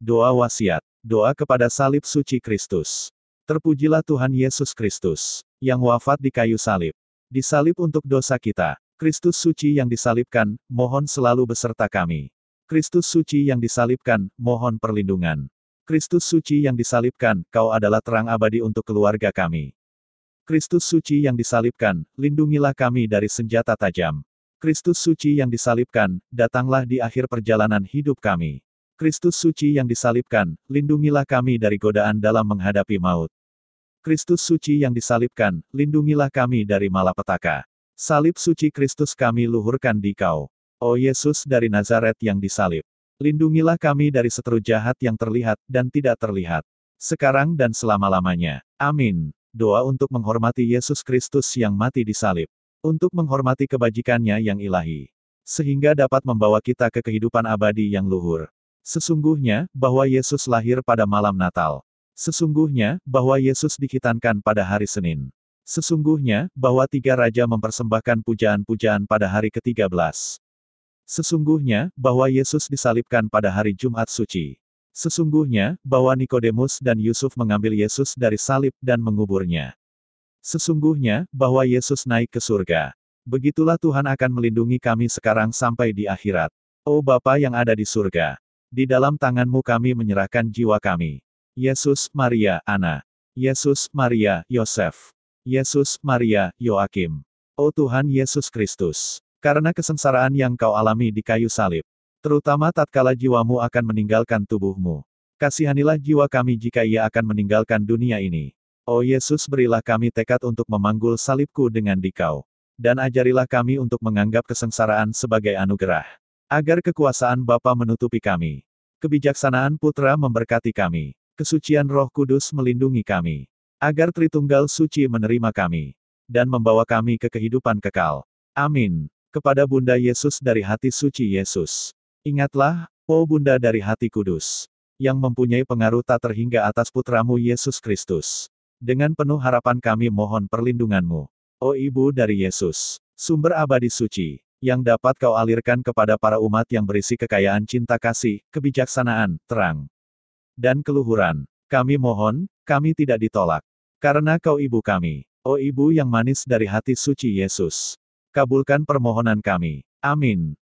Doa wasiat. Doa kepada salib suci Kristus. Terpujilah Tuhan Yesus Kristus, yang wafat di kayu salib. Disalib untuk dosa kita. Kristus suci yang disalibkan, mohon selalu beserta kami. Kristus suci yang disalibkan, mohon perlindungan. Kristus suci yang disalibkan, kau adalah terang abadi untuk keluarga kami. Kristus suci yang disalibkan, lindungilah kami dari senjata tajam. Kristus suci yang disalibkan, datanglah di akhir perjalanan hidup kami. Kristus suci yang disalibkan, lindungilah kami dari godaan dalam menghadapi maut. Kristus suci yang disalibkan, lindungilah kami dari malapetaka. Salib suci Kristus kami luhurkan di kau. Oh Yesus dari Nazaret yang disalib. Lindungilah kami dari seteru jahat yang terlihat dan tidak terlihat. Sekarang dan selama-lamanya. Amin. Doa untuk menghormati Yesus Kristus yang mati di salib. Untuk menghormati kebajikannya yang ilahi. Sehingga dapat membawa kita ke kehidupan abadi yang luhur. Sesungguhnya, bahwa Yesus lahir pada malam Natal. Sesungguhnya, bahwa Yesus dikitankan pada hari Senin. Sesungguhnya, bahwa tiga raja mempersembahkan pujaan-pujaan pada hari ke-13. Sesungguhnya, bahwa Yesus disalibkan pada hari Jumat suci. Sesungguhnya, bahwa Nikodemus dan Yusuf mengambil Yesus dari salib dan menguburnya. Sesungguhnya, bahwa Yesus naik ke surga. Begitulah Tuhan akan melindungi kami sekarang sampai di akhirat. Oh Bapa yang ada di surga, di dalam tanganmu kami menyerahkan jiwa kami. Yesus, Maria, Ana. Yesus, Maria, Yosef. Yesus, Maria, Yoakim. Oh Tuhan Yesus Kristus. Karena kesengsaraan yang kau alami di kayu salib. Terutama tatkala jiwamu akan meninggalkan tubuhmu. Kasihanilah jiwa kami jika ia akan meninggalkan dunia ini. Oh Yesus berilah kami tekad untuk memanggul salibku dengan dikau. Dan ajarilah kami untuk menganggap kesengsaraan sebagai anugerah. Agar kekuasaan Bapa menutupi kami. Kebijaksanaan Putra memberkati kami. Kesucian Roh Kudus melindungi kami. Agar Tritunggal Suci menerima kami. Dan membawa kami ke kehidupan kekal. Amin. Kepada Bunda Yesus dari hati suci Yesus. Ingatlah, oh Bunda dari hati kudus. Yang mempunyai pengaruh tak terhingga atas putramu Yesus Kristus. Dengan penuh harapan kami mohon perlindunganmu. Oh Ibu dari Yesus. Sumber abadi suci yang dapat kau alirkan kepada para umat yang berisi kekayaan cinta kasih, kebijaksanaan, terang, dan keluhuran. Kami mohon, kami tidak ditolak. Karena kau ibu kami, oh ibu yang manis dari hati suci Yesus. Kabulkan permohonan kami. Amin.